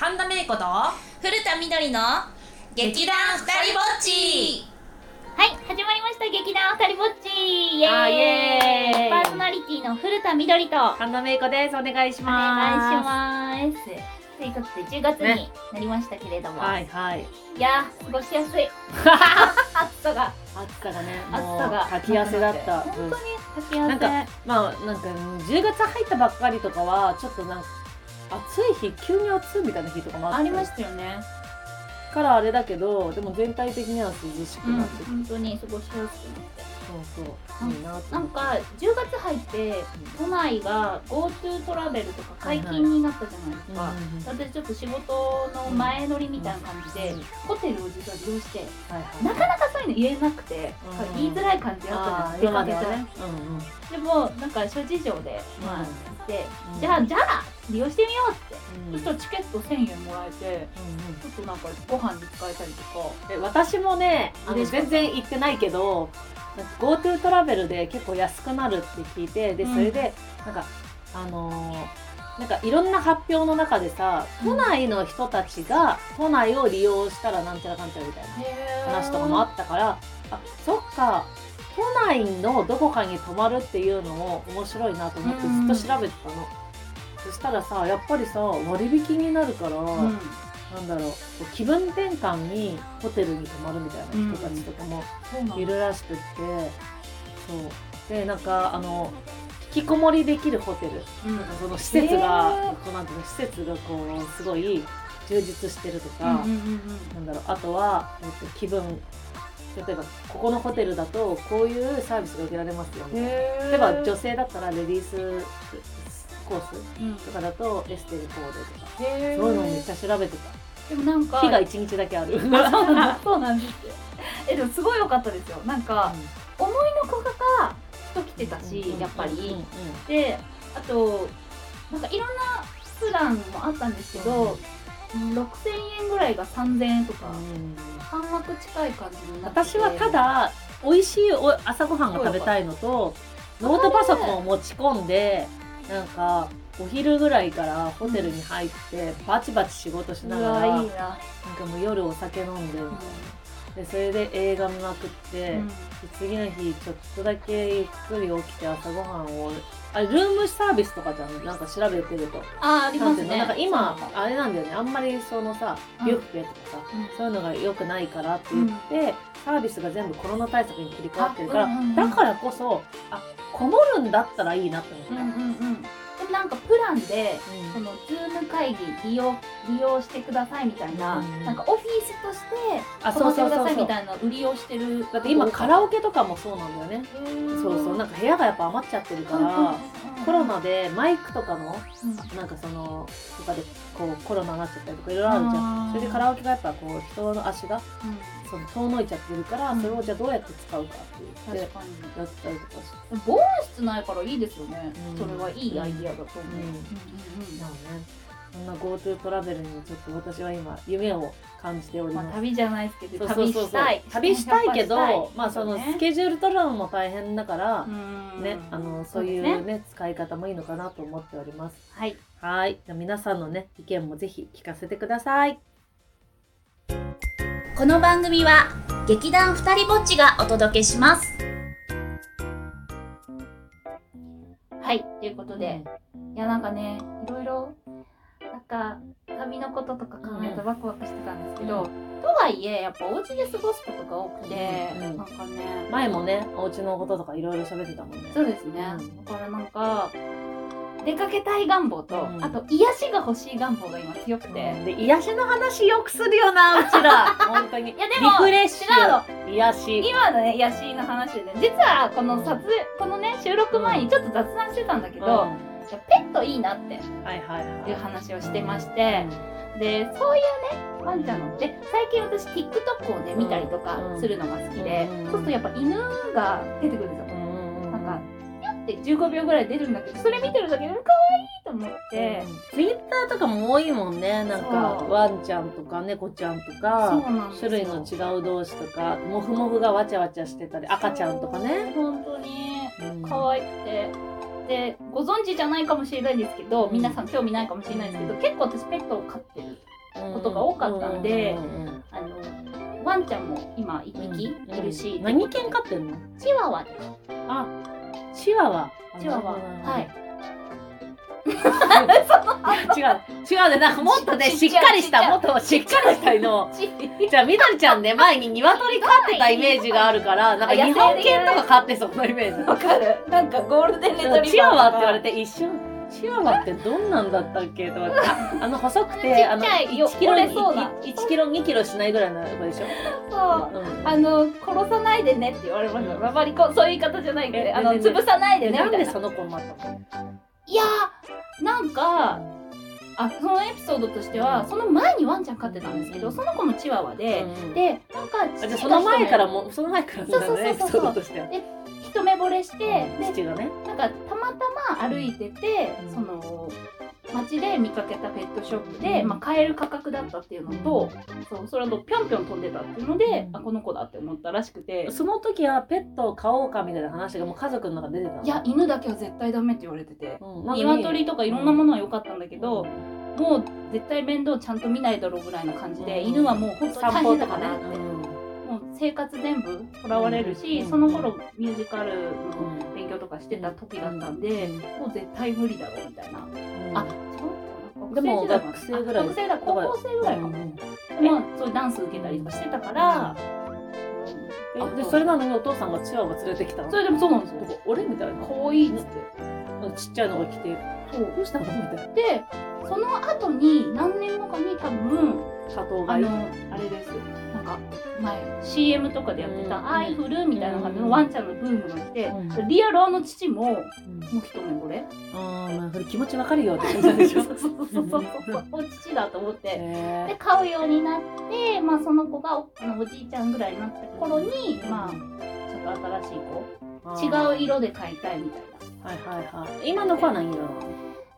神田芽衣子と古田みどりの劇団ふたりぼっち。はい始まりました。劇団ふたりぼっち。イエーイ。イエーイ。パーソナリティの古田みどりと。お神田芽衣子です。お願いし願ます。いします。ということで10月になりましたけれども、はいはい。いやー過ごしやすい。暑さが。暑さがね暑さが。炊き汗だった。本当に炊き汗なんかまあなんか10月入ったばっかりとかはちょっとなんか暑い日急に暑いみたいな日とかもあってありましたよね。からあれだけどでも全体的には涼しくうんなってきて、本当に過ごしやすくなって。そうそう。いいななんか10月入って都内が GoTo トラベルとか解禁になったじゃないですか、私ちょっと仕事の前乗りみたいな感じで、うんホテルを実は利用してはいはい。なかなかそういうの言えなくて、うん言いづらい感じああーったじゃん出かけねうんうん。でもなんか諸事情でまあって、うん。じゃあじゃあ利用してみようって、うん。そしたらチケット1000円もらえてうんうん。ちょっとなんかご飯に使えたりとか。で私もねあの全然行ってないけど GoTo トラベルで結構安くなるって聞いてでうん。それでなんか、あのーなんかいろんな発表の中でさ都内の人たちが都内を利用したらなんちゃらかんちゃらみたいな話とかもあったからあそっか都内のどこかに泊まるっていうのも面白いなと思ってうんずっと調べてたの。そしたらさやっぱりさ割引になるから、うん。なんだろう気分転換にホテルに泊まるみたいな人たちとかもいるらしくって、そう。でなんかあの引きこもりできるホテル。うん。なんかその施設が、こうなんていうの施設がこうすごい充実してるとか、なんだろう。あとは、えっと、気分。例えばここのホテルだとこういうサービスが受けられますよみたいな。へ例えば女性だったらレディースコースうん。とかだとエステルコーデとか。そういうのめっちゃ調べてた。でもなんか日が1日だけある。そうなんですよ。えでもすごい良かったですよ。なんか思いの子が人来てたし、やっぱり、うんうんであとなんかいろんなプランもあったんですけど、6000円ぐらいが3000円とか、半額近い感じになってて。私はただ美味しいお朝ごはんが食べたいのとノートパソコンを持ち込んでなんかお昼ぐらいからホテルに入ってバチバチ仕事しなうがらなんわいいな、かもう夜お酒飲んででそれで映画見まくって、うん。で次の日ちょっとだけゆっくり起きて朝ごはんをあルームサービスとかじゃん。なんか調べてると。あありますね。なんか今あれなんだよね。あんまりそのさうん。ビュッフェとかさ、そういうのが良くないからって言って、サービスが全部コロナ対策に切り替わってるから、あうんうんうん。だからこそあこもるんだったらいいなって思った、うんうんうんなんかプランでうん。そのズーム会議利用利用してくださいみたいな、うん。なんかオフィスとしてあ泊まってくださいみいたいな売りをしてる。だって今カラオケとかもそうなんだよね、そそうそう。なんか部屋がやっぱ余っちゃってるから、コロナでマイクとかのなんかそのとかでこうコロナになっちゃったりとかいろいろあるじゃん。それでカラオケがやっぱこう人の足がその遠のいちゃってるから、うん。それをじゃあどうやって使うかって言ってやったりとかして。防音室ないからいいですよね、うん。それはいいアイディアだと思う、うん。うんうんまあね、そんな GoTo トラベルにちょっと私は今夢を感じておりまあ、ます。旅じゃないですけど旅したい。旅したいけど、まあそのね。スケジュール取るのも大変だから、うん。ね、あのそういうね。使い方もいいのかなと思っております。はい。はい、じゃあ皆さんのね意見もぜひ聞かせてください。この番組は劇団ふたりぼっちがお届けします。はいということで、いやなんかねいろいろなんか旅のこととか考えてワクワクしてたんですけど、うとはいえやっぱお家で過ごすことが多くて、うん。なんかね前もねお家のこととかいろいろ喋ってたもんね。そうですね、うん。だからなんか出かけたい願望と、うん。あと癒しが欲しい願望が今強くて、で癒しの話よくするよなうちら。本当に。いやでもリフレッシュ。癒し。今のね癒しの話でね。実はこの撮影このね収録前にちょっと雑談してたんだけど、ペットいいなって。はいはいはい。いう話をしてまして、でそういうねワンちゃんので最近私 TikTok をね見たりとかするのが好きで、うん。そうするとやっぱ犬が出てくるんですよ、って15秒ぐらい出るんだけどそれ見てるだけで可愛いと思って、ツイッターとかも多いもんね。なんかワンちゃんとか猫ちゃんとそか種類の違う同士とかモフモフがわちゃわちゃしてたり赤ちゃんとかね、本当に。うん。可愛くて。でご存知じゃないかもしれないですけど、うん。皆さん興味ないかもしれないですけど、結構私ペットを飼ってることが多かったんであのワンちゃんも今一匹いるし、うん。何犬飼ってんの？チワワです。あチワワ。チワワ。はい。違う。違うね。なんかもっとねしっかりしたもっとしっかりしたの。チじゃあみどりちゃんね前に鶏飼ってたイメージがあるからなんか日本犬とか飼ってそうなイメージ。わかる。なんかゴールデンレトリバーチワワって言われて一瞬チワワってどんなんだったっけ？と思ってああの細くてあのちっちゃいよ1キロ折れそうな。1キロ2キロしないぐらいの子でしょ、そう。うん。あの殺さないでねって言われました。あまりこうそういう言い方じゃないんで、あの潰さないででねな。なんでその子になったの？いやーなんかあそのエピソードとしてはその前にワンちゃん飼ってたんですけど、その子もチワワで、うんでなんかあ父その前からもその前からそうそうそうそうねエピソードとして。は一目惚れして、で父がね。なんかた歩いてて、うん。その街で見かけたペットショップで、うん。まあ、買える価格だったっていうのと、そうそれとぴょんぴょん飛んでたっていうので、うん。あこの子だって思ったらしくて、その時はペットを飼おうかみたいな話がもう家族の中で出てたの？いや犬だけは絶対ダメって言われてて。うん。鶏とかいろんなものは良かったんだけど、うんもう絶対面倒ちゃんと見ないだろうぐらいな感じで、うん。犬はもう本当に大変だからって、生活全部とらわれるし、うんその頃ミュージカルのうん勉強とかしてた時だったんで、もう絶対無理だろうみたいな、うん。あ違うでも学学生ぐらい。あ学生だ高校生ぐらいかも、まあそういうダンス受けたりとかしてたから、えでそれなのにお父さんがチワワ連れてきたの？それでもそうなんですよ。俺みたいな。可愛いっつって。ちっちゃいのが来てそう。どうしたの？みたいな。でその後に何年後かに多分多頭飼いあのあれです。なんか前 CM とかでやってたうん「アイフル」みたいな感じのワンちゃんのブームが来て、うん。リアルあの父ももううん一目惚れ。あーまあそれ気持ちわかるよって感じでしょ？そうそうそうそうそうお父だと思って。でへ飼うようになって、まあ、その子がおあのおじいちゃんぐらいになった頃に、まあ、ちょっと新しい子。ー。違う色で飼いたいみたいな。はいはいはい。今の子は何色なの？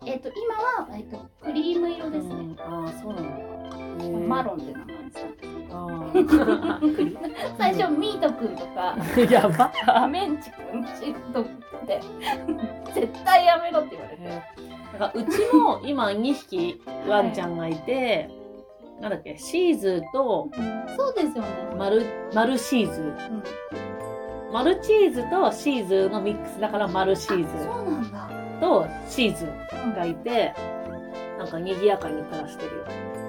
えっ、と今は、えっとクリーム色ですね。うん。ああそうなのマロンって名前です。あー最初ミートくんとか。やば。メンチくんチとって。絶対やめろって言われて。なんかうちも今2匹ワンちゃんがいて、なんだっけシーズーとそうですよね。マルマルシーズー。うん。マルチーズとシーズーのミックスだからマルシーズとシーズーがいてなんか賑やかに暮らしてるよ。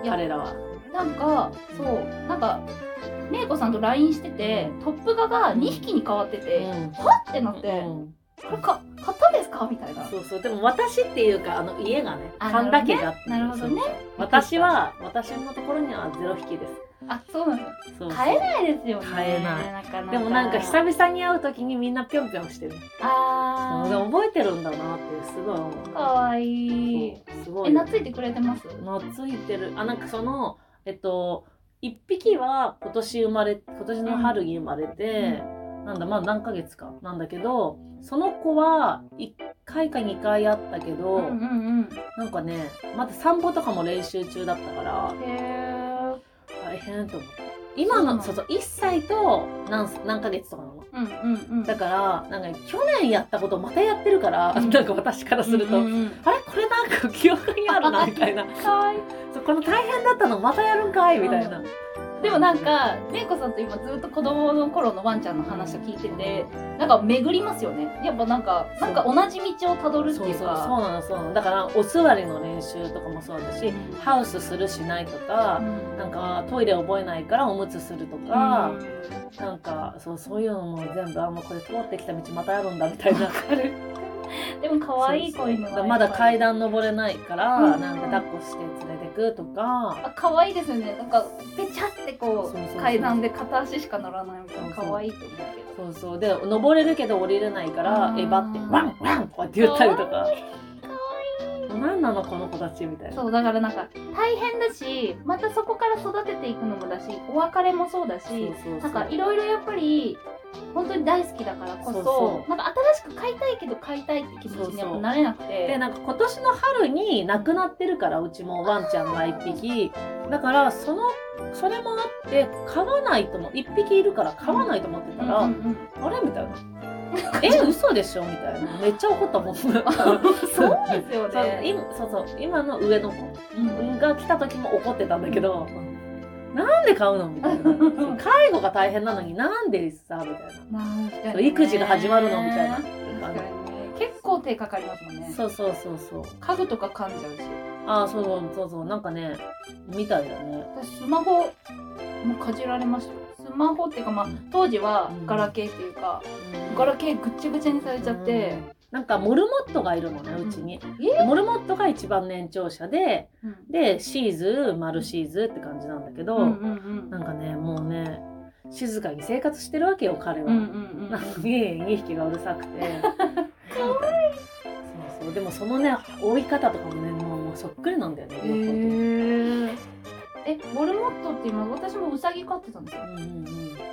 彼らは。なんかそうなんかめいこさんと LINE しててトップ画が2匹に変わってて、はっってなって、うん。これか買ったんですか？みたいな。そうそう。でも私っていうかあの家がねあ神田家があってなるほどね。私は私のところにはゼロ匹ですあそうなんだ。そうそう。買えないですよね。買えない。なかなか。でもなんか久々に会う時にみんなぴょんぴょんしてる。あでも覚えてるんだなってすごい思う。ーかわいい。すごい。え懐いてくれてます？懐いてる。あなんかそのえっと一匹は今年生まれ今年の春に生まれて、なんだまあ何ヶ月か。なんだけどその子は1回か2回あったけど、うんうんうん。なんかねまだ散歩とかも練習中だったからへ大変と思って今のそううそう1歳と何何ヶ月とかなの？ーうんうんうん。だからなんか去年やったことまたやってるから、うん。なんか私からすると、うんうんうん。あれ？これなんか記憶にあるなみたいな。かわいい。そうこの大変だったのまたやるんかいみたいな、でもなんかめいこさんと今ずっと子供の頃のワンちゃんの話を聞いててなんか巡りますよね。やっぱなんかなんか同じ道をたどるってそうそうそういうかなのそうなのだからお座りの練習とかもそうだし、うん。ハウスするしないとか、うん。なんかトイレ覚えないからおむつするとか、なんかそうそういうのも全部あもうこれ通ってきた道またあるんだみたいな でも可愛い子犬はまだ階段登れないから、うんなんか抱っこして連れてくとか、あ可愛いですよね。なんかペチャってこそう階段で片足しか乗らないみたいな可愛いと思うけど。そうそう。で登れるけど降りれないからうん。えばってワンワンとかって言ったりとか。何なのこの子たちみたいな。そうだからなんか大変だしまたそこから育てていくのもだしお別れもそうだしなんかいろいろやっぱり本当に大好きだからこそそうそう。なんか新しく買いたいけど買いたいって気持ちにやっぱそうそうなれなくて。でなんか今年の春に亡くなってるからうちもワンちゃんが1匹。だからそのそれもあって飼わないとも1匹いるから飼わないと思ってたら、うんうんあれ？みたいな。え嘘でしょ？みたいな。めっちゃ怒ったもん。そうそうですよね。今そうそう今の上の子が来た時も怒ってたんだけど、なんで買うの？みたいな介護が大変なのになんでさみたいな、まあ育児が始まるの？みたいな。結構手かかりますもんね。そうそうそうそう。家具とか噛んじゃうし。ああそうそうそうなんかねみたいだね。私スマホもかじられました。よスマホっていうかまあ当時はガラケーっていうか、ガラケーぐっちゃぐちゃにされちゃって、うんなんかモルモットがいるのねうちに、えモルモットが一番年長者でうん。でシーズマルシーズって感じなんだけど、なんかねもうね静かに生活してるわけよ彼は、なのに2匹がうるさくて。そうそう。でもそのね追い方とかもねもうそっくりなんだよね、へ両方と。もーえモルモットっていうのは私もウサギ飼ってたんですよ。うんうん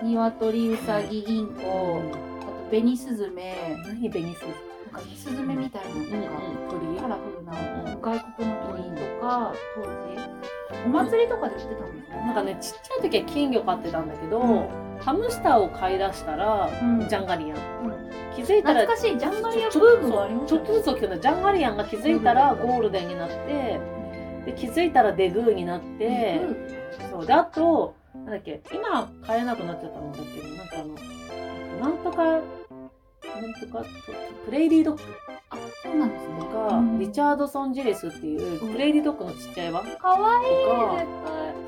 うん。ニワトリウサギインコあとベニスズメ。何ベニスなんかニスズメみたいなうんうんなん。か鳥カラフルな外国の鳥とか当時。お祭りとかで売ってたんですよね。なんかねちっちゃい時は金魚飼ってたんだけど、うん。ハムスターを飼い出したら、うん。ジャンガリアン。うん。気づいたら懐かしいジャンガリアブちょームがありましちょたっとずつ大きジャンガリアンが気づいたらゴールデンになってで気づいたらデグーになって、そう。であとなんだっけ今飼えなくなっちゃったんだけどなんかあのなんとかなんとかプレイリードッグ。あそうなんですね。とか、うん。リチャードソン・ジェリスっていうプレイリードッグのちっちゃい版とかわいい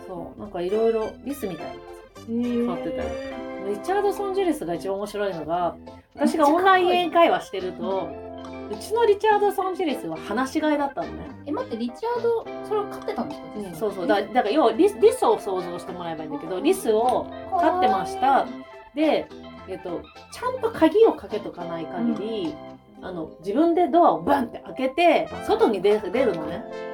そうなんかいろいろリスみたいな。対飼ってたよリチャードソン・ジェリスが一番面白いのが私がオンライン英会話してるとうちのリチャードソン・ジェリスは放し飼いだったのね、え待ってリチャードそれを飼ってたんですか？実際そうそう。だだから要はリスリスを想像してもらえばいいんだけどリスを飼ってました。で、えっと、ちゃんと鍵をかけとかない限り、あの自分でドアをバンって開けて外に出出るのね。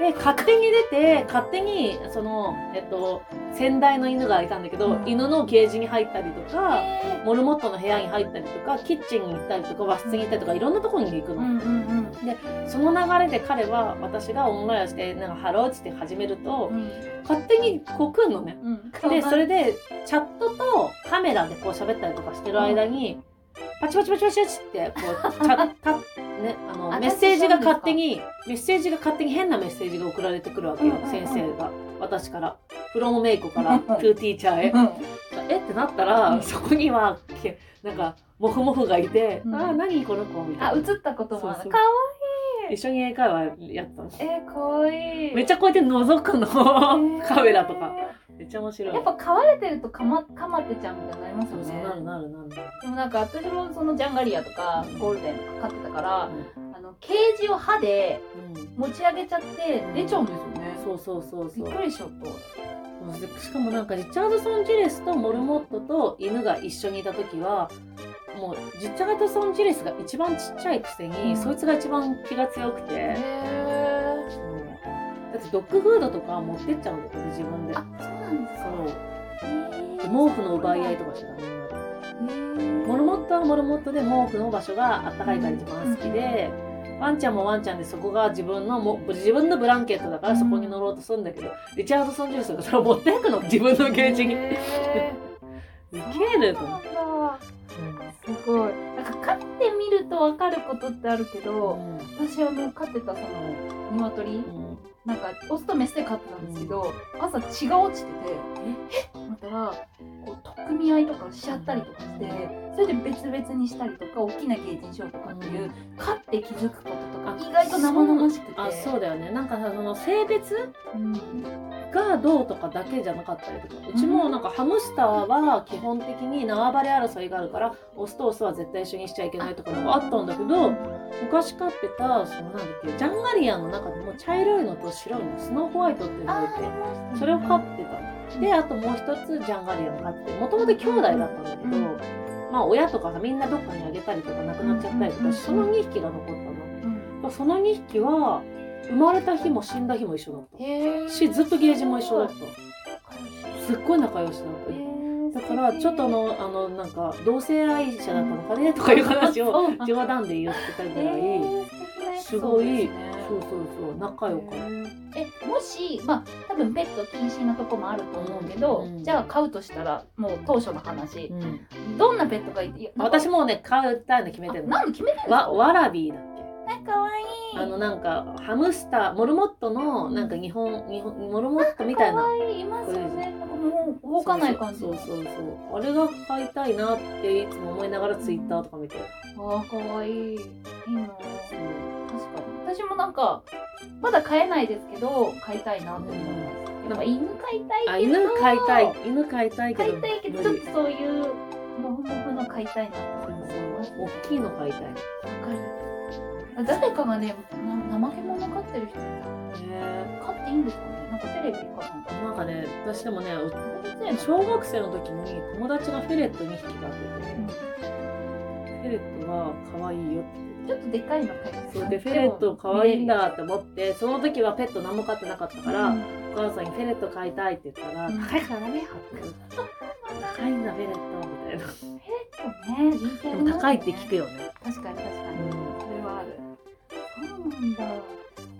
で勝手に出て勝手にその、えっと、先代の犬がいたんだけど、うん。犬のケージに入ったりとか、えモルモットの部屋に入ったりとかキッチンに行ったりとか和室に行ったりとかいろんなところに行くの。ーうんうん。その流れで彼は私がオンラインしてなんかハローって始めるとうん。うん勝手にこう来んのね。うん。でそれでチャットとカメラでこう喋ったりとかしてる間に、パチパチパチパチってこうチャッタ ねあのあメッセージが勝手にメッセージが勝手に変なメッセージが送られてくるわけよ、うん。うんうん先生が。私から。フロムメイコからトゥーティーチャーへ。うん。え？ってなったら、うん。そこにはけなんかモフモフがいて、うん。ああ何この子？みたいな。あ映ったこともある。かわ一緒に英会話やったの。えーかわいい。めっちゃこうやって覗くの、ー。カメラとか。めっちゃ面白い。やっぱ飼われてるとかまかまってちゃんみたいになりますよね。そうなるなるなる。でもなんか私もそのジャンガリアとかうん。ゴールデンとか飼ってたから、うあのケージを歯でん。持ち上げちゃって出ちゃうんですよね、そうそうそうそう。びっくりしちゃった。でしかもなんかリチャードソン・ジレスとモルモットと犬が一緒にいた時はもうリチャードソン・ジレスが一番ちっちゃいくせに、うん。そいつが一番気が強くて、うだってドッグフードとか持ってっちゃうんだよね自分で。あそうなんですか。そう。で毛布の奪い合いとかしてたみんなでへー。モルモットはモルモットで毛布の場所があったかいから一番好きで、ワンちゃんもワンちゃんでそこが自分のも自分のブランケットだからそこに乗ろうとするんだけど、リチャードソン・ジュースがそれを持っていくの自分のゲージに。ウへケーると思そうなんだすごい。なんか飼ってみると分かることってあるけど、私はもう飼ってたその鶏うん。なんかオスとメスで飼ってたんですけど、朝血が落ちててえ？っと思ったらこう取っ組み合いとかしちゃったりとかしてそれで別々にしたりとか大きなゲージにしようとかっていう、うん。飼って気づくこととかあ意外と生々しくて。あそうだよね。なんかさその性別？うんがどうとかだけじゃなかったりとか。うちもなんかハムスターは基本的に縄張り争いがあるからオスとオスは絶対一緒にしちゃいけないとかのがあったんだけど昔飼ってたそのなんだっけジャンガリアンの中でも茶色いのと白いのスノーホワイトっていうのあがいてそれを飼ってたであともう一つジャンガリアンを飼ってもともと兄弟だったんだけど、うん。まあ親とかさみんなどっかにあげたりとか亡くなっちゃったりとうん。かその2匹が残ったの。うん。その2匹は生まれた日も死んだ日も一緒だった。しずっとゲージも一緒だった。すっごい仲良しだった。だからちょっとあのあのなんか同性愛者だったのかねとかいう話を冗談で言ってたぐらいすごいそうそうそう仲良かった。えもしまあ多分ペット禁止なとこもあると思うけど、うんじゃあ飼うとしたらもう当初の話、うん。どんなペットがいい？私ももね飼いたいの決めてるの。なんで決めてるわわらびだえかわい。いあのなんかハムスターモルモットのなんか日本日本モルモットみたいな。かわいい。いますよね。なんかもう動かない感じ。そうそうそうあれが飼いたいなっていつも思いながらツイッターとか見てる。ああかわい。いいいな。そう。確かに。私もなんかまだ飼えないですけど飼いたいなって思います。やっぱ犬飼いたあいけど。犬飼いたい。犬飼いたいけど飼いたいけどちょっとそういうモフモフの飼いたいなって思います。大きいの飼いたい。わかる誰かがねな怠け者飼ってる人いねた飼っていいんですかね？なんかテレビかなんか。なんかね私でもね小学生の時に友達がフェレット2匹飼ってて、フェレットが可愛いよって。ちょっとでかいの飼いそうでフェレット可愛いんだって思ってその時はペット何も飼ってなかったから、うん。お母さんにフェレット飼いたいって言ったら、うん。高いからダメよって高いんだフェレットみたいな。ね人気あでりますね。も高いって聞くよね、確かに確かに、なんだ。だか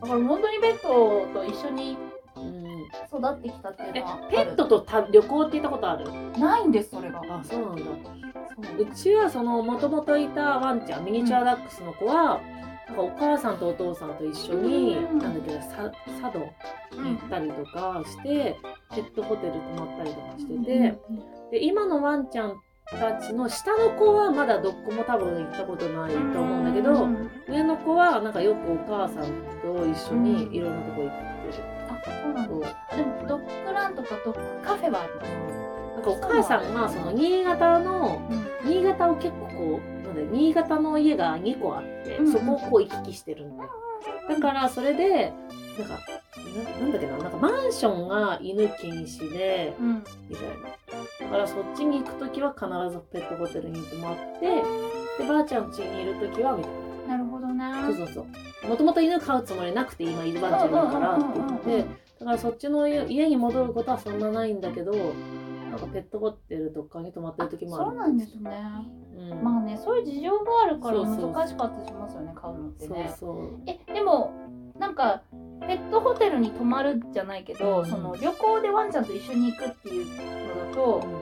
ら本当にペットと一緒にうん、育ってきたっていうえのはペットとた旅行って行ったことある？ないんですそれが。あそうなんだ。そううちはそのもともといたワンちゃんミニチュアダックスの子は、なんかお母さんとお父さんと一緒に、うんなんだっけなさ佐渡に行ったりとかして、ペットホテル泊まったりとかしてて、で今のワンちゃんたちの下の子はまだどこも多分行ったことないと思うんだけど、うん。上の子はなんかよくお母さんと一緒にいろんなとこ行ってる。あそうなんだ。でもドッグランとかドッグカフェはありますなんかお母さんがその新潟の新潟を結構こうなんだよ新潟の家が2個あって、そこをこう行き来してるんだよ。だからそれでなんかななんだっけななんかマンションが犬禁止でうん。みたいなだからそっちに行く時は必ずペットホテルに泊まってでばあちゃん家にいる時はみたいな。るほどな。なそうそうそう。もともと犬飼うつもりなくて今いるばあちゃんいるからって言ってだからそっちの家家に戻ることはそんなないんだけどなんかペットホテルとかに泊まってる時もある。そうなんですね。うん。まあねそういう事情があるから難しかったりしますよね買うのってそうねそう。えでもなんかペットホテルに泊まるじゃないけど、うん。その旅行でワンちゃんと一緒に行くっていうのだと、あのー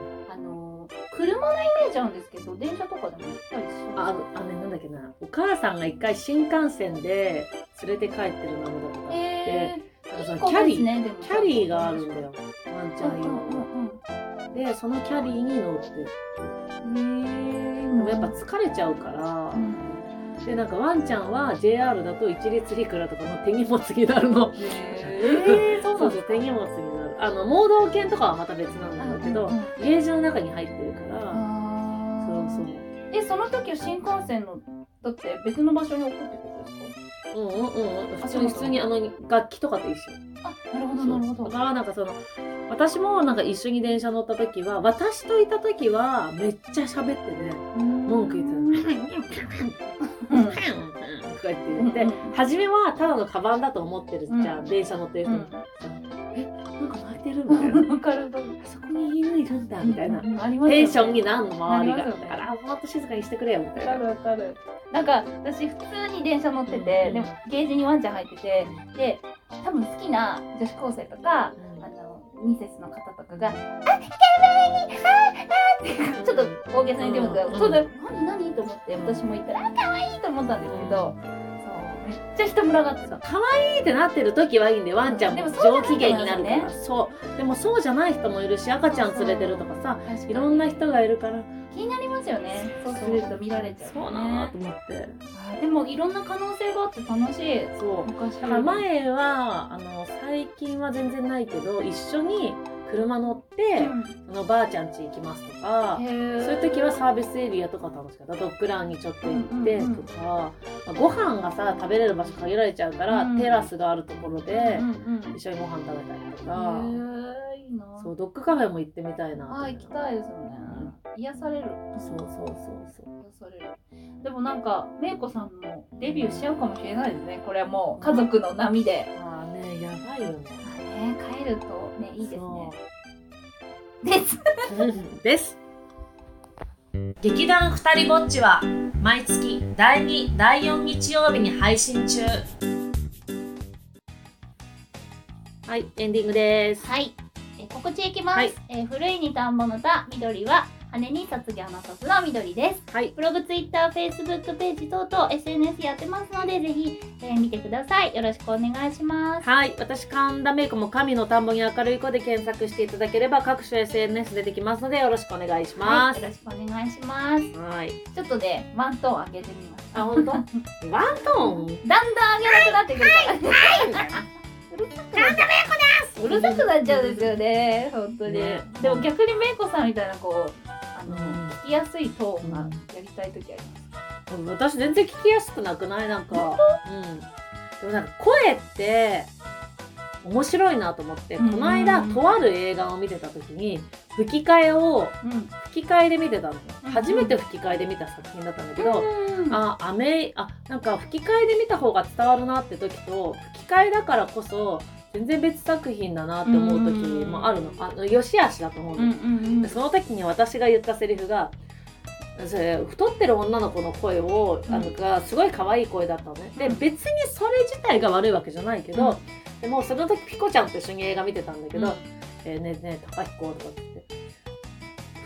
車のイメージあるんですけど電車とかでも行ったりしあああのねなんだっけな。お母さんが一回新幹線で連れて帰ってるなのだとかすって、えー、のキャリー、ねキャリーがあるんだよ。ワンちゃん用うんうんの。でそのキャリーに乗って。るうんへでもやっぱ疲れちゃうから、うん。でなんかワンちゃんは JR だと一律いくらとかの手荷物になるの。へーそうなんですか？手荷物になる。あの盲導犬とかはまた別なんだけど、ゲージの中に入ってるから、そうそう。えその時は新幹線のだって別の場所に置くってことですか？うんうんうん。普通に普通にあの楽器とかと一緒。あなるほどなるほど。だからなんかその私もなんか一緒に電車乗った時は私といた時はめっちゃ喋ってね文句言ってた。の。うん とか言って言って、初めはただのカバンだと思ってるじゃん、うん。電車乗ってる人も、うんえなんか泣いてるみたいな。わかるそこに犬いるんだみたいな、うんありますテンションになんの周りが、だからもっと静かにしてくれよみたいな。わかるわかる。なんか私普通に電車乗ってて、うん。でもゲージにワンちゃん入っててで多分好きな女子高生とか、うん。あのミセスの方とかが「あかわいいあーあー」ってちょっと大げさに言ってますけど、うん。そうだ何？何？と思って私も言ったら「あかわいい」と思ったんですけど、めっちゃ人群がってた。可愛いってなってる時はいいんでワンちゃんも上機嫌になるから。そう。でもそうじゃない人もいるし赤ちゃん連れてるとかさいろんな人がいるから。気になりますよね。そう。すると見られちゃう、ね、そうだなと思って。でもいろんな可能性があって楽しい。そう。昔だから前はあの最近は全然ないけど一緒に車乗って、そのばあちゃん家行きますとか、そういう時はサービスエリアとか楽しかったドッグランにちょっと行ってうんうんうんとか、まあご飯がさ食べれる場所限られちゃうから、うん。テラスがあるところでうんうん一緒にご飯食べたりとへか、ーいいな。そうドッグカフェも行ってみたいなあー行きたいですよね。癒される。そうそうそうそう。癒される。でもなんかめいこさんもデビューしちゃうかもしれないですね。これはもう家族の波で、ああねやばいよね。あね帰るとね、いいですね。です。です。劇団ふたりぼっちは毎月第2第4日曜日に配信中はいエンディングです。はい。告知いきます、はい、え古いにたんぼの田緑は羽に卒業の卒の緑です。はい。ブログ、ツイッター、フェイスブックページ等々 SNS やってますので、ぜひ、えー見てください。よろしくお願いします。はい、私神田メイクも神の田んぼに明るい子で検索していただければ各種 SNS 出てきますのでよろしくお願いしますはい、よろしくお願いします。はい、ちょっとね、ワントーン上げてみます。あ本当？ワントーン？だんだん上げなくなってくるから。うるさくなっちゃう。うるさくなっちゃうんですよね、本当に。ねでも逆にめいこさんみたいなこう、あの、うん。聞きやすいトーンがやりたい時あります。私全然聞きやすくなくないなんかうんでもなんか声って面白いなと思って、うんこの間とある映画を見てた時に吹き替えをうん。吹き替えで見てたの、うん初めて吹き替えで見た作品だったんだけど、うんあアメあなんか吹き替えで見た方が伝わるなって時と吹き替えだからこそ全然別作品だなって思う時もあるの、あの良し悪しだと思うの、うんうんでその時に私が言ったセリフがそれ太ってる女の子の声を、うん。あのがすごい可愛い声だったのね。でうん。別にそれ自体が悪いわけじゃないけど、うん。でもその時ピコちゃんと一緒に映画見てたんだけどうん「えーねえねえ高彦」とかって。言って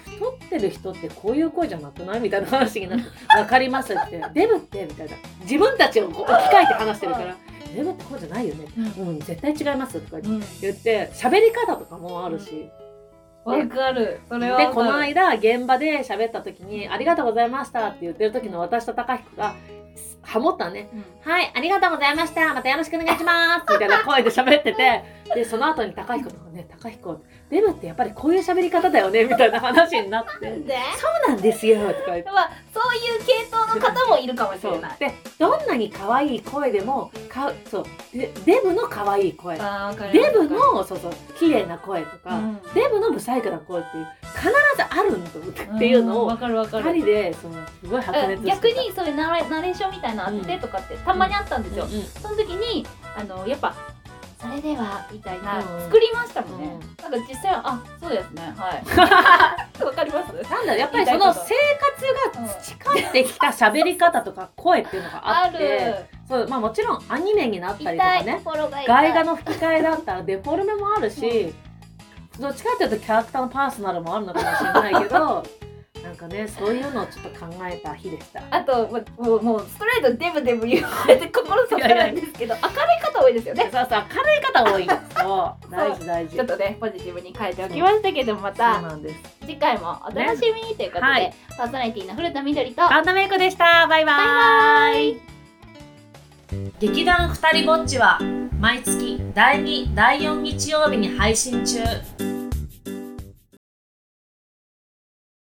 「太ってる人ってこういう声じゃなくない?」みたいな話になって「わかります」って「デブって」みたいな。自分たちを置き換えて話してるから「デブってこうじゃないよね」うんうん、絶対違います」とかうん言って喋り方とかもあるし。わかる。それはで。この間、現場で喋った時に、ありがとうございましたって言ってる時の私と高彦が、ハモったのね。うんはい、ありがとうございました。またよろしくお願いします。みたいな声で喋ってて、で、その後に高彦とかね、高彦、デブってやっぱりこういう喋り方だよね、みたいな話になって、そうなんですよ、とか言って。まあ、そういう系統の方もいるかもしれない。でどんなに可愛い声でもかそうでデブの可愛い声デブのそうそう綺麗な声とか、うんデブのブサイクな声っていう必ずあるんだっていうのをわかるわか二る。人でそのすごい白熱してた逆にそういうナレーションみたいなの当ててとかってたまにあったんですよ。その時にあのやっぱそれではみたいなうん作りましたもんね。うなんか実際はあそうですねはい。わかります？なんだろうやっぱりその生活が培ってきた喋り方とか声っていうのがああってる。そうまあもちろんアニメになったりと痛いかね心が痛い。外画の吹き替えだったらデフォルメもあるし、どっちかっていうとキャラクターのパーソナルもあるのかもしれないけど なんかねそういうのをちょっと考えた日でした。あともうもうもうストレートデブデブ言われて心刺さるんですけど 明るい方多いですよね。そうそう明るい方多い。そう大事大事。ちょっとねポジティブに書いておきましたけどまそうたなんです。次回もお楽しみにということで、はいパーソナリティの古田みどりと。神田メイクでした。バイバーイ劇団ふたりぼっちは毎月第2第4日曜日に配信中